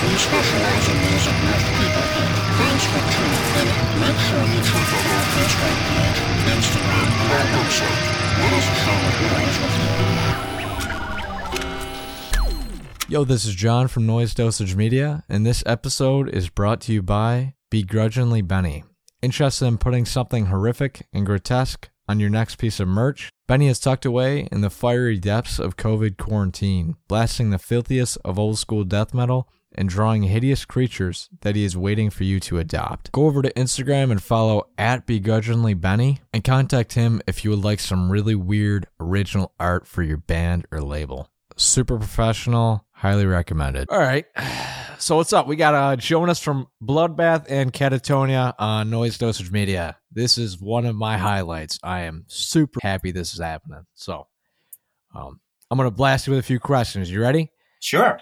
We specialize in music most people hate. Thanks for tuning in. Make sure you check out our Facebook page, Instagram, and our website. Let us noise with you. Yo, this is John from Noise Dosage Media, and this episode is brought to you by Begrudgingly Benny. Interested in putting something horrific and grotesque on your next piece of merch? Benny is tucked away in the fiery depths of COVID quarantine, blasting the filthiest of old school death metal and drawing hideous creatures that he is waiting for you to adopt. Go over to Instagram and follow at Begrudgingly Benny and contact him if you would like some really weird original art for your band or label. Super professional, highly recommended. All right. So what's up? We got uh Jonas from Bloodbath and Katatonia on Noise Dosage Media. This is one of my highlights. I am super happy this is happening. So um I'm gonna blast you with a few questions. You ready? Sure.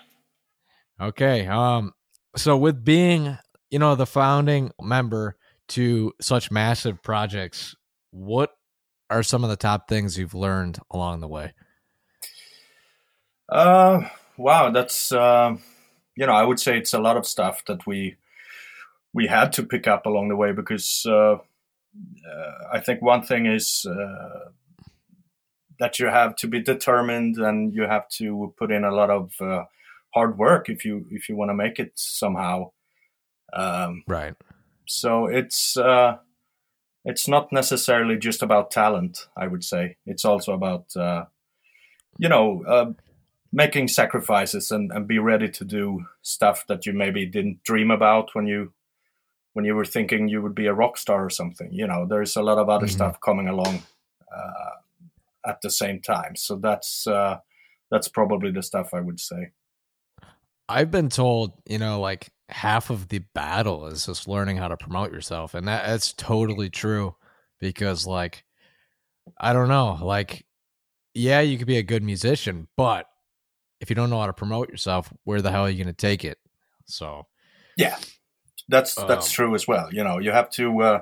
Okay. Um so with being, you know, the founding member to such massive projects, what are some of the top things you've learned along the way? Uh, wow, that's uh, you know, I would say it's a lot of stuff that we we had to pick up along the way because uh, uh, I think one thing is uh, that you have to be determined and you have to put in a lot of uh, hard work if you if you want to make it somehow. Um, Right. so it's uh, it's not necessarily just about talent. I would say it's also about uh, you know uh, making sacrifices and, and be ready to do stuff that you maybe didn't dream about when you when you were thinking you would be a rock star or something. You know, there's a lot of other Mhm. stuff coming along uh, at the same time. So that's uh, that's probably the stuff I would say. I've been told, you know, like half of the battle is just learning how to promote yourself. And that, that's totally true because, like, I don't know, like, yeah, you could be a good musician, but if you don't know how to promote yourself, where the hell are you going to take it? So, Yeah, that's that's Um, true as well. You know, you have to uh,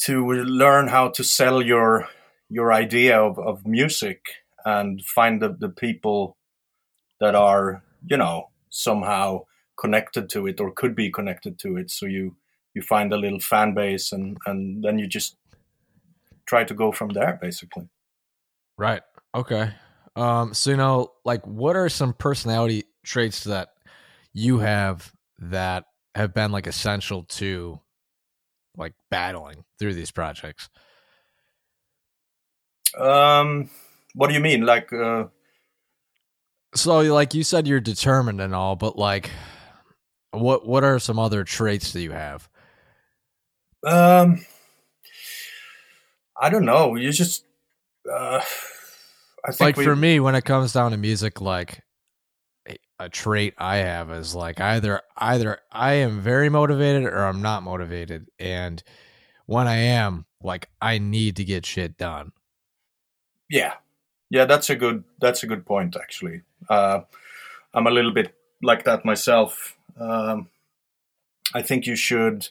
to learn how to sell your your idea of, of music and find the, the people that are you know somehow connected to it or could be connected to it. So you you find a little fan base and and then you just try to go from there basically. right. Okay. Um, so, you know, like, what are some personality traits that you have that have been like essential to like battling through these projects? Um, what do you mean? Like, uh, So, like you said, you're determined and all, but like, what what are some other traits that you have? Um, I don't know. You just, uh, I think Like we, for me, when it comes down to music, like a, a trait I have is like either either I am very motivated or I'm not motivated, and when I am, like I need to get shit done. yeah, yeah. That's a good. That's a good point. Actually, uh, I'm a little bit like that myself. Um, I think you should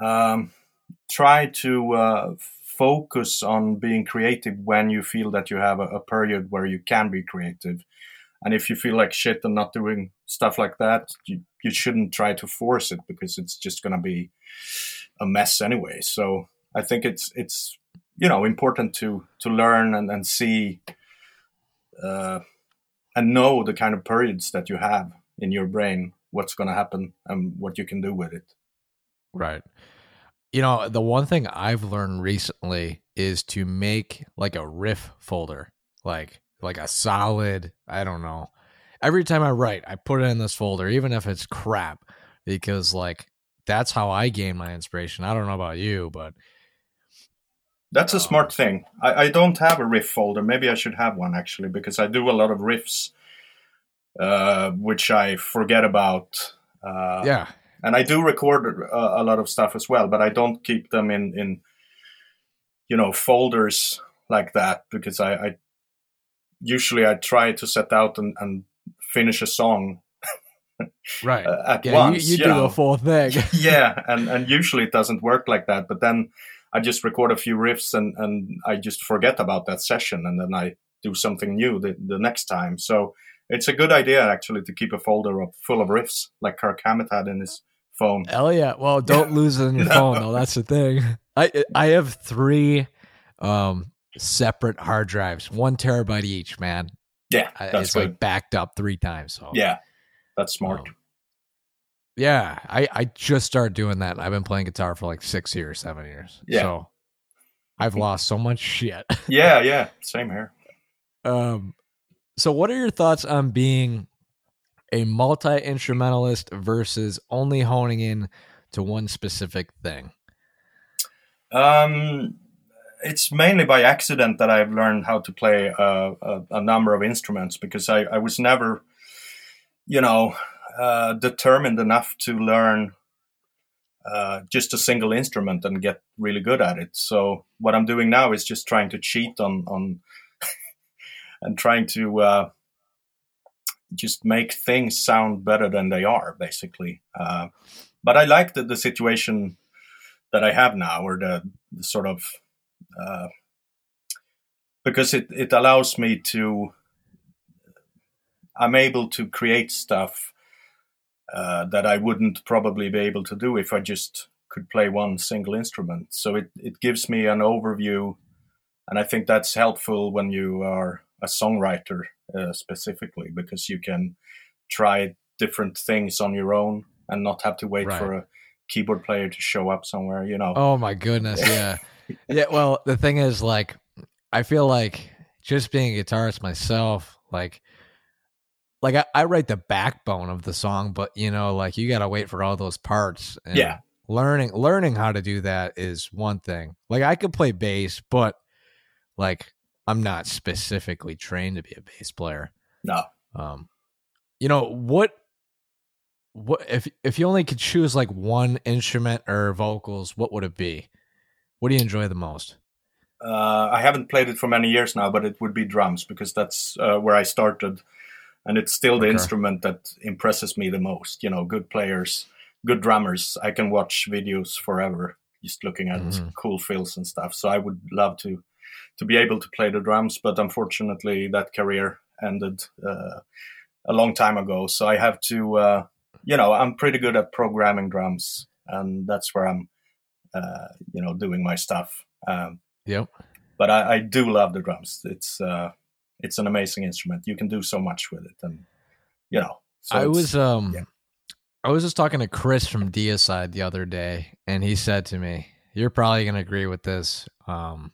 um, try to uh, focus on being creative when you feel that you have a, a period where you can be creative. And if you feel like shit and not doing stuff like that, you, you shouldn't try to force it because it's just going to be a mess anyway. So I think it's it's you know important to to learn and, and see uh, and know the kind of periods that you have in your brain, what's going to happen and what you can do with it. Right. You know, the one thing I've learned recently is to make like a riff folder, like like a solid, I don't know. Every time I write, I put it in this folder, even if it's crap, because like that's how I gain my inspiration. I don't know about you, but That's a Oh. smart thing. I, I don't have a riff folder. Maybe I should have one actually, because I do a lot of riffs, uh, which I forget about. Uh, yeah, and I do record a, a lot of stuff as well, but I don't keep them in in you know folders like that because I, I usually I try to set out and, and finish a song right. uh, at yeah, once. you, you you do know. the full thing. yeah, and and usually it doesn't work like that. But then I just record a few riffs and and I just forget about that session, and then I do something new the, the next time. So it's a good idea actually to keep a folder of, full of riffs like Kirk Hammett had in his phone. Hell yeah! Well, don't lose it in your No. phone though. That's the thing. I I have three um separate hard drives, one terabyte each. Man, Yeah, I- that's it's good. like backed up three times. So yeah, that's smart. Um, yeah. I I just started doing that. I've been playing guitar for like six years, seven years. Yeah. So I've lost so much shit. yeah, yeah, same here. Um, so what are your thoughts on being a multi instrumentalist versus only honing in to one specific thing? Um, it's mainly by accident that I've learned how to play a, a, a number of instruments because I, I was never, you know, uh, determined enough to learn uh, just a single instrument and get really good at it. So what I'm doing now is just trying to cheat on on and trying to uh, just make things sound better than they are, basically. Uh, but I like the, the situation that I have now, or the, the sort of uh, because it, it allows me to I'm able to create stuff uh, that I wouldn't probably be able to do if I just could play one single instrument. So it, it gives me an overview, and I think that's helpful when you are a songwriter uh, specifically because you can try different things on your own and not have to wait Right. for a keyboard player to show up somewhere. You know. Oh my goodness, yeah. yeah, well, the thing is like I feel like just being a guitarist myself, like like I, I write the backbone of the song, but you know, like you gotta wait for all those parts. And Yeah. Learning learning how to do that is one thing. Like I could play bass, but like I'm not specifically trained to be a bass player. No. Um you know, what what if if you only could choose like one instrument or vocals, what would it be? What do you enjoy the most? Uh, I haven't played it for many years now, but it would be drums because that's uh, where I started, and it's still the Okay. instrument that impresses me the most. You know, good players, good drummers. I can watch videos forever just looking at Mhm. cool fills and stuff. So I would love to to be able to play the drums, but unfortunately, that career ended uh, a long time ago. So I have to, uh, you know, I'm pretty good at programming drums, and that's where I'm, uh, you know, doing my stuff. Um, Yep. but I, I do love the drums. It's uh, it's an amazing instrument. You can do so much with it, and you know. So I was um yeah. I was just talking to Chris from Deicide the other day, and he said to me, You're probably gonna agree with this. Um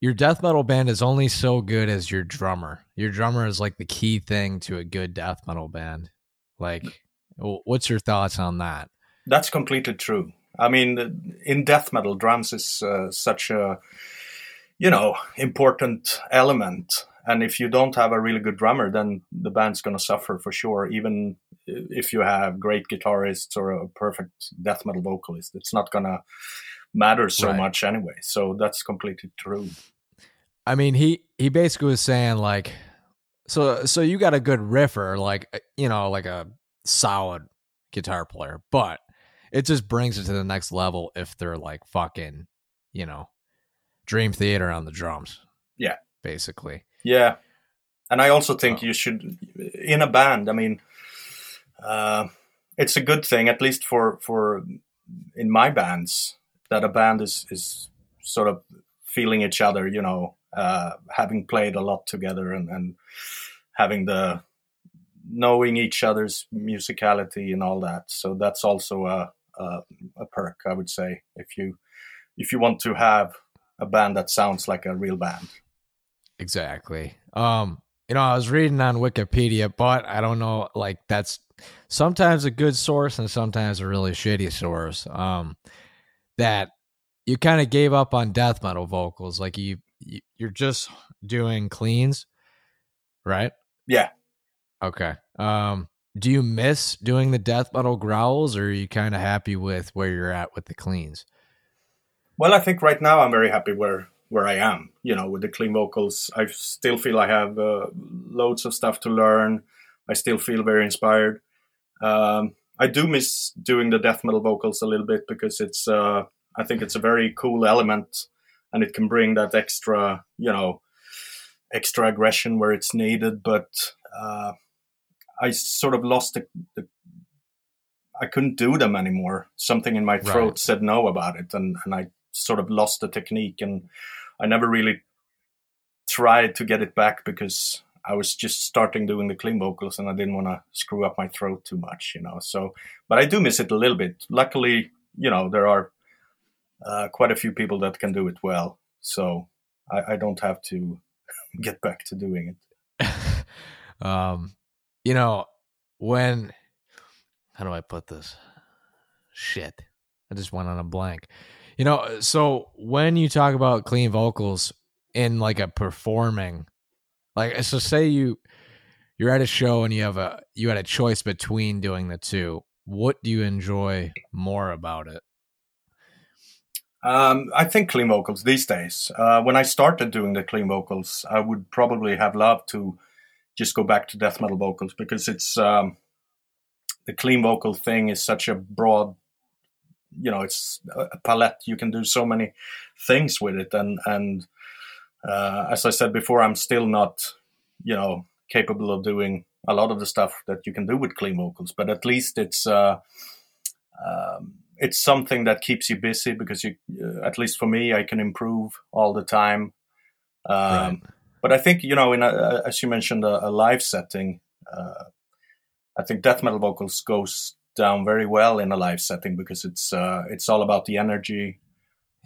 your death metal band is only so good as your drummer. Your drummer is like the key thing to a good death metal band. Like, what's your thoughts on that? that's completely true. I mean, in death metal, drums is uh, such a you know important element, and if you don't have a really good drummer, then the band's going to suffer for sure. Even if you have great guitarists or a perfect death metal vocalist, it's not going to matter so Right. much anyway. So that's completely true. I mean, he he basically was saying like, so so you got a good riffer, like uh, you know, like a solid guitar player, but it just brings it to the next level if they're like fucking, you know, Dream Theater on the drums. Yeah. basically. Yeah, and I also think Oh. you should, in a band. I mean, uh, it's a good thing, at least for for in my bands, that a band is is sort of feeling each other. You know, uh, having played a lot together and and having the knowing each other's musicality and all that. So that's also a a, a perk, I would say, if you if you want to have a band that sounds like a real band. Exactly. Um, you know, I was reading on Wikipedia, but I don't know, like that's sometimes a good source and sometimes a really shitty source. Um, that you kind of gave up on death metal vocals, like you, you you're just doing cleans, right? Yeah. Okay. Um, do you miss doing the death metal growls, or are you kind of happy with where you're at with the cleans? Well, I think right now I'm very happy where where I am. You know, with the clean vocals, I still feel I have uh, loads of stuff to learn. I still feel very inspired. Um, I do miss doing the death metal vocals a little bit because it's uh, I think it's a very cool element, and it can bring that extra, you know, extra aggression where it's needed. But uh, I sort of lost the, the, I couldn't do them anymore. Something in my throat Right. said no about it, and and I sort of lost the technique, and I never really tried to get it back because I was just starting doing the clean vocals, and I didn't want to screw up my throat too much, you know. So, but I do miss it a little bit. Luckily, you know, there are uh, quite a few people that can do it well, so I, I don't have to get back to doing it. um, you know, when how do I put this? Shit, I just went on a blank. You know, so when you talk about clean vocals in like a performing, like so, say you you're at a show and you have a you had a choice between doing the two. What do you enjoy more about it? Um, I think clean vocals these days. Uh, when I started doing the clean vocals, I would probably have loved to just go back to death metal vocals because it's um, the clean vocal thing is such a broad, you know, it's a palette. You can do so many things with it, and and uh, as I said before, I'm still not, you know, capable of doing a lot of the stuff that you can do with clean vocals. But at least it's. Uh, um, it's something that keeps you busy because you, uh, at least for me, I can improve all the time. Um, Right. But I think you know, in a, as you mentioned, a, a live setting, uh, I think death metal vocals goes down very well in a live setting because it's uh, it's all about the energy.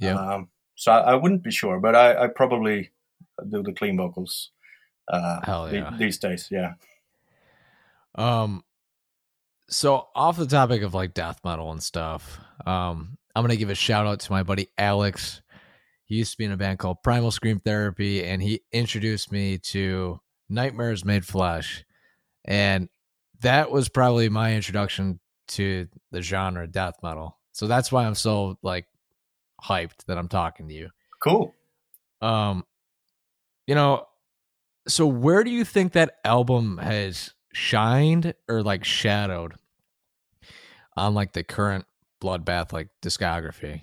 Yeah. Um, so I, I wouldn't be sure, but I, I probably do the clean vocals uh, Hell yeah. these days. Yeah. Um, so off the topic of like death metal and stuff, um, I'm gonna give a shout out to my buddy Alex. He used to be in a band called Primal Scream Therapy, and he introduced me to Nightmares Made Flesh, and that was probably my introduction to the genre death metal. So that's why I'm so like hyped that I'm talking to you. Cool. Um, you know, so where do you think that album has shined or like shadowed on like the current bloodbath like discography?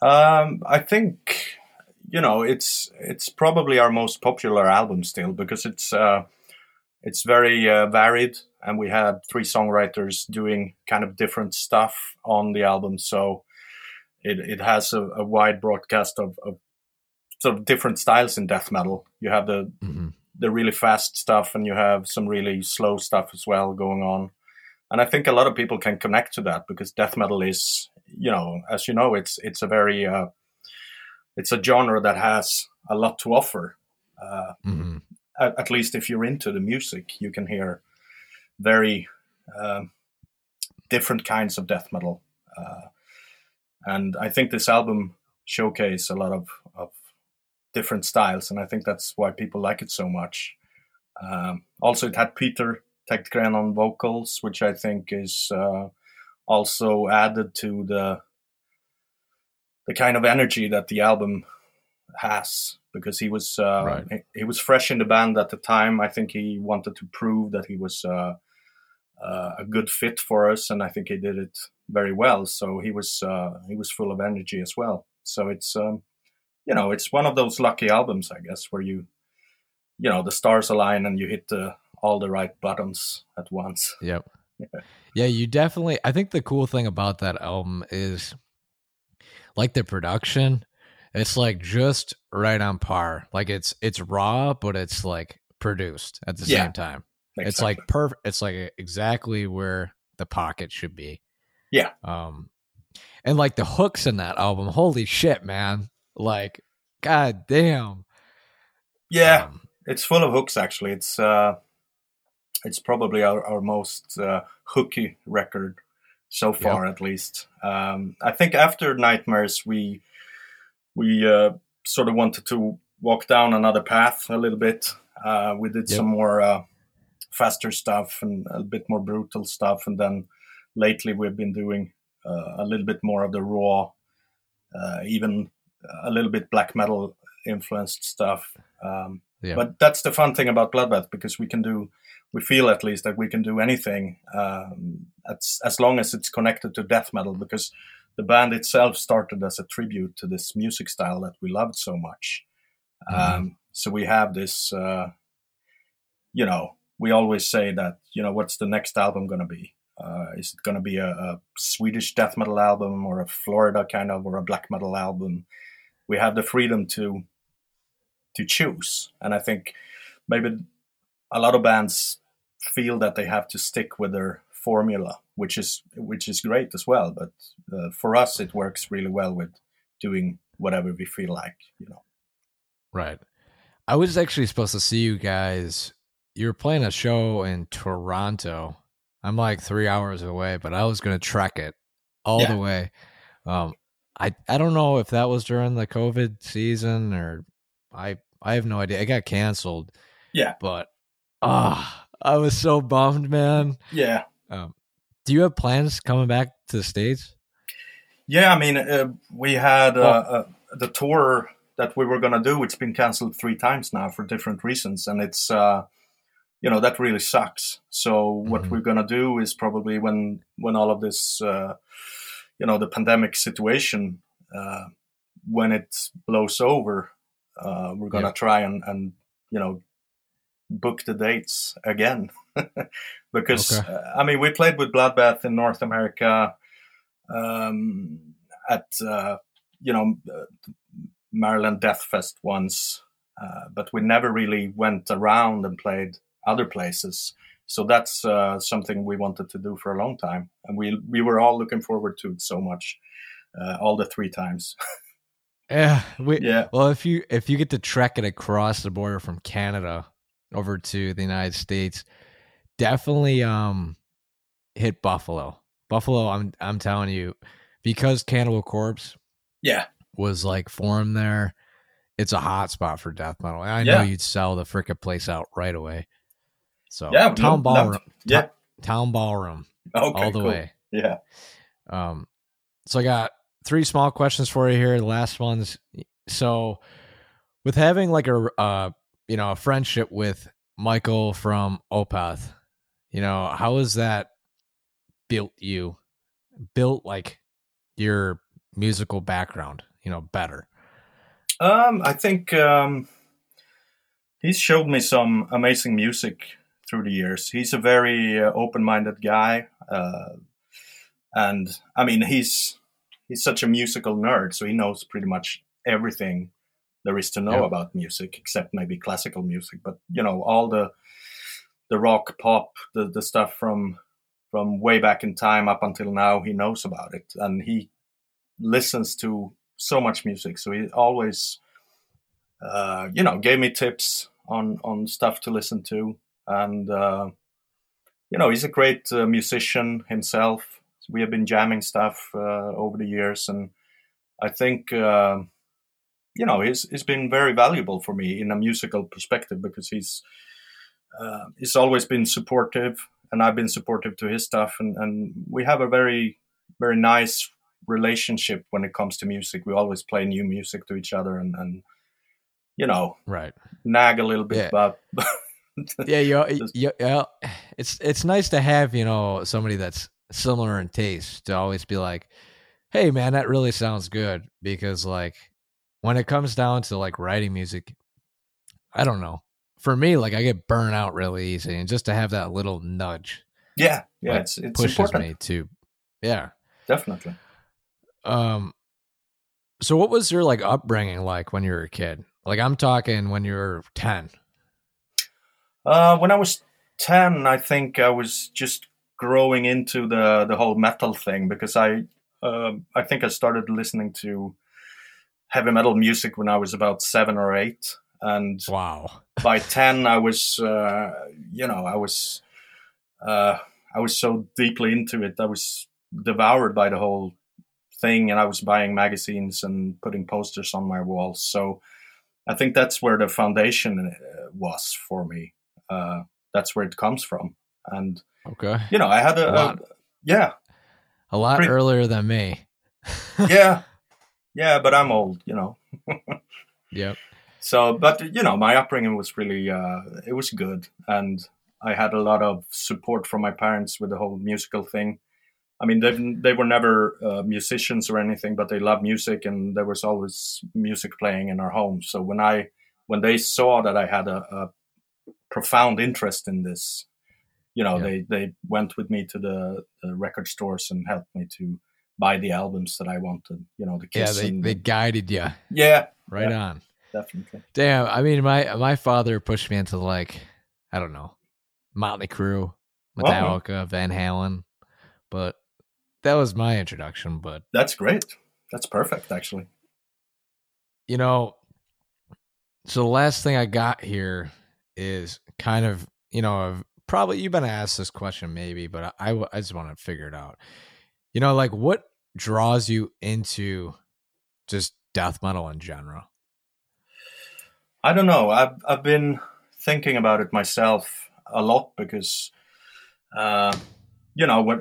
Um, I think you know it's it's probably our most popular album still because it's uh, it's very uh, varied, and we had three songwriters doing kind of different stuff on the album, so it it has a, a wide broadcast of, of sort of different styles in death metal. You have the Mm-hmm. the really fast stuff, and you have some really slow stuff as well going on. And I think a lot of people can connect to that because death metal is, you know, as you know, it's it's a very uh, it's a genre that has a lot to offer. Uh, Mm-hmm. At, at least if you're into the music, you can hear very um, different kinds of death metal. Uh, and I think this album showcase a lot of, of different styles, and I think that's why people like it so much. Um, also, it had Peter Tägtgren on vocals, which I think is uh, also added to the the kind of energy that the album has because he was uh, Right. he, he was fresh in the band at the time. I think he wanted to prove that he was uh, uh, a good fit for us, and I think he did it very well. So he was uh, he was full of energy as well. So it's um, you know it's one of those lucky albums, I guess, where you you know the stars align and you hit the all the right buttons at once. Yep. Yeah. Yeah, you definitely. I think the cool thing about that album is like the production. It's like just right on par. Like it's it's raw, but it's like produced at the Yeah. same time. It's like perfect. It's like exactly where the pocket should be. Yeah. Um, and like the hooks in that album. Holy shit, man! Like, god damn. yeah, Um, it's full of hooks. Actually, it's uh, it's probably our, our most uh, hooky record so far, at least. Um, I think after Nightmares, we we uh, sort of wanted to walk down another path a little bit. Uh, we did Yep. some more uh, faster stuff and a bit more brutal stuff, and then lately we've been doing uh, a little bit more of the raw, uh, even a little bit black metal influenced stuff. Um, Yeah. But that's the fun thing about Bloodbath because we can do, we feel at least that we can do anything um, as, as long as it's connected to death metal because the band itself started as a tribute to this music style that we loved so much. Mhm. Um, so we have this, uh, you know, we always say that, you know, what's the next album going to be? Uh, is it going to be a, a, Swedish death metal album or a Florida kind of or a black metal album? We have the freedom to to choose, and I think maybe a lot of bands feel that they have to stick with their formula, which is which is great as well. But uh, for us, it works really well with doing whatever we feel like, you know. Right. I was actually supposed to see you guys. You were playing a show in Toronto. I'm like three hours away, but I was going to trek it all yeah. the way. Um, I I don't know if that was during the COVID season or I I have no idea. It got canceled. Yeah, but ah, oh, I was so bummed, man. Yeah. Um, do you have plans coming back to the states? Yeah, I mean, uh, we had uh, uh, the tour that we were going to do. It's been canceled three times now for different reasons, and it's uh, you know that really sucks. So what mm-hmm. we're going to do is probably when when all of this uh, you know the pandemic situation uh, when it blows over, we're going to yeah. try and and you know book the dates again because okay. uh, I mean we played with Bloodbath in North America um, at uh, you know uh, Maryland Death Fest once, uh, but we never really went around and played other places. So that's uh, something we wanted to do for a long time, and we we were all looking forward to it so much, uh, all the three times. Yeah, we, yeah. Well, if you if you get to trek it across the border from Canada over to the United States, definitely um hit Buffalo. Buffalo, I'm I'm telling you, because Cannibal Corpse, yeah, was like formed there. It's a hot spot for death metal. I know you'd sell the frickin' place out right away. So yeah, town no, ballroom, yeah, town ballroom, okay, all the cool. way. Yeah. Um, so I got three small questions for you here. The last ones. So, with having like a uh, you know, a friendship with Michael from Opeth, you know, how has that built you, built like your musical background, you know, better? Um, I think um, he's showed me some amazing music through the years. He's a very uh, open-minded guy, uh, and I mean, he's he's such a musical nerd, so he knows pretty much everything there is to know yeah. about music, except maybe classical music. But you know, all the the rock, pop, the the stuff from from way back in time up until now, he knows about it, and he listens to so much music. So he always, uh, you know, gave me tips on on stuff to listen to, and uh, you know, he's a great uh, musician himself. We have been jamming stuff uh, over the years, and I think uh, you know he's he's been very valuable for me in a musical perspective because he's uh, he's always been supportive and I've been supportive to his stuff and, and we have a very very nice relationship when it comes to music we always play new music to each other and, and you know right nag a little bit yeah. about yeah you, you, you, it's it's nice to have you know somebody that's similar in taste to always be like hey man that really sounds good because like when it comes down to like writing music, I don't know. For me, like I get burnt out really easy, and just to have that little nudge, yeah, yeah, like, it's, it's pushes important. me to, yeah, definitely. Um, so what was your like upbringing like when you were a kid? Like I'm talking when you were ten. Uh, when I was ten, I think I was just growing into the the whole metal thing because I, uh, I think I started listening to heavy metal music when I was about seven or eight, and wow, by ten I was, uh, you know, I was, uh, I was so deeply into it. I was devoured by the whole thing, and I was buying magazines and putting posters on my walls. So I think that's where the foundation uh, was for me. Uh, that's where it comes from, and okay, you know, I had a, a, a yeah, a lot pretty, earlier than me. yeah, yeah, but I'm old, you know. yep. So, but you know, my upbringing was really uh, it was good, and I had a lot of support from my parents with the whole musical thing. I mean, they they were never uh, musicians or anything, but they loved music, and there was always music playing in our home. So when I when they saw that I had a, a profound interest in this. You know, Yeah. they they went with me to the, the record stores and helped me to buy the albums that I wanted. You know, the Yeah, they, and- they guided you yeah, right Yeah. on. definitely. Damn, I mean, my my father pushed me into like, I don't know, Motley Crue, Metallica, Van Halen, but that was my introduction. But That's great. That's perfect, actually. you know, so the last thing I got here is kind of, you know, I've probably you've been asked this question maybe, but I, I, I just want to figure it out. You know, like what draws you into just death metal in general? I don't know. I've I've been thinking about it myself a lot because, uh, you know, what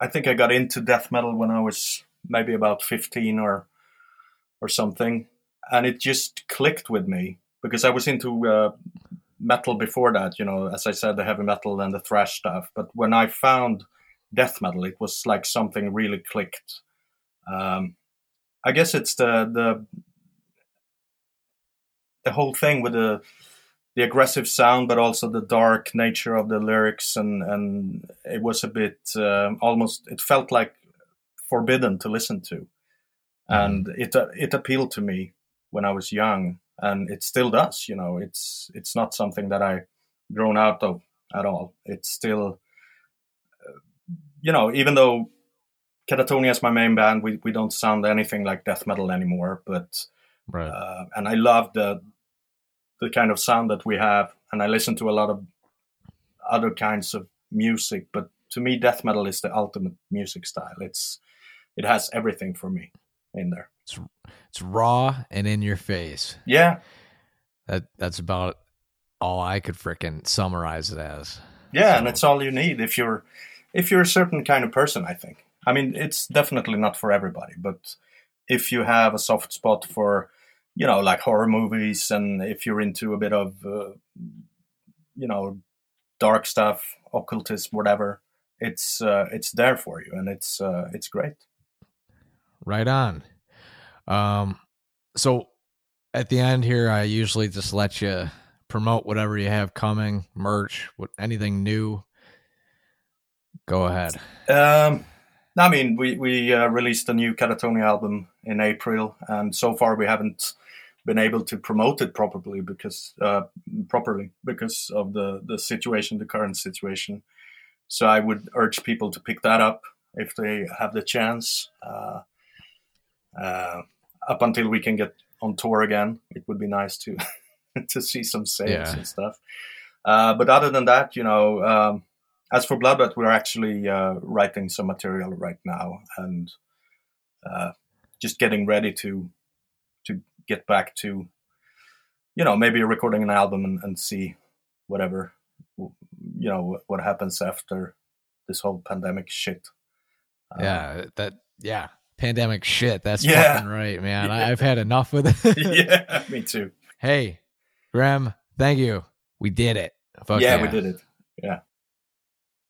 I think I got into death metal when I was maybe about fifteen or or something, and it just clicked with me because I was into uh, metal before that. You know, as I said, the heavy metal and the thrash stuff. But when I found death metal, it was like something really clicked. Um, I guess it's the the the whole thing with the the aggressive sound, but also the dark nature of the lyrics, and and it was a bit um, almost. It felt like forbidden to listen to, and it uh, it appealed to me when I was young, and it still does. You know, it's it's not something that I grown out of at all. It's still, you know, even though Katatonia is my main band, we we don't sound anything like death metal anymore, but Right. uh, and I love the the kind of sound that we have, and I listen to a lot of other kinds of music. But to me, death metal is the ultimate music style. It's it has everything for me in there. it's it's raw and in your face. Yeah, That that's about all I could frickin' summarize it as. yeah, and So- it's all you need if you're if you're a certain kind of person. I think. I mean, it's definitely not for everybody, but if you have a soft spot for you know like horror movies and if you're into a bit of uh, you know dark stuff occultism whatever it's uh, it's there for you and it's uh, it's great Right on. Um, so at the end here, I usually just let you promote whatever you have coming, merch, what anything new. Go ahead. um i mean we we uh, released a new katatonia album in april and so far we haven't been able to promote it properly because uh, properly because of the the situation the current situation so i would urge people to pick that up if they have the chance uh, uh, up until we can get on tour again it would be nice to to see some sales Yeah. and stuff uh, but other than that you know um, as for Bloodbath, we're actually uh, writing some material right now and uh, just getting ready to to get back to, you know, maybe recording an album and, and see whatever, you know, what, happens after this whole pandemic shit. Uh, yeah, that yeah, pandemic shit. That's Yeah. fucking right, man. Yeah. I, I've had enough with it. yeah, me too. Hey, Graham, thank you. We did it. Fuck yeah, we did it. Yeah.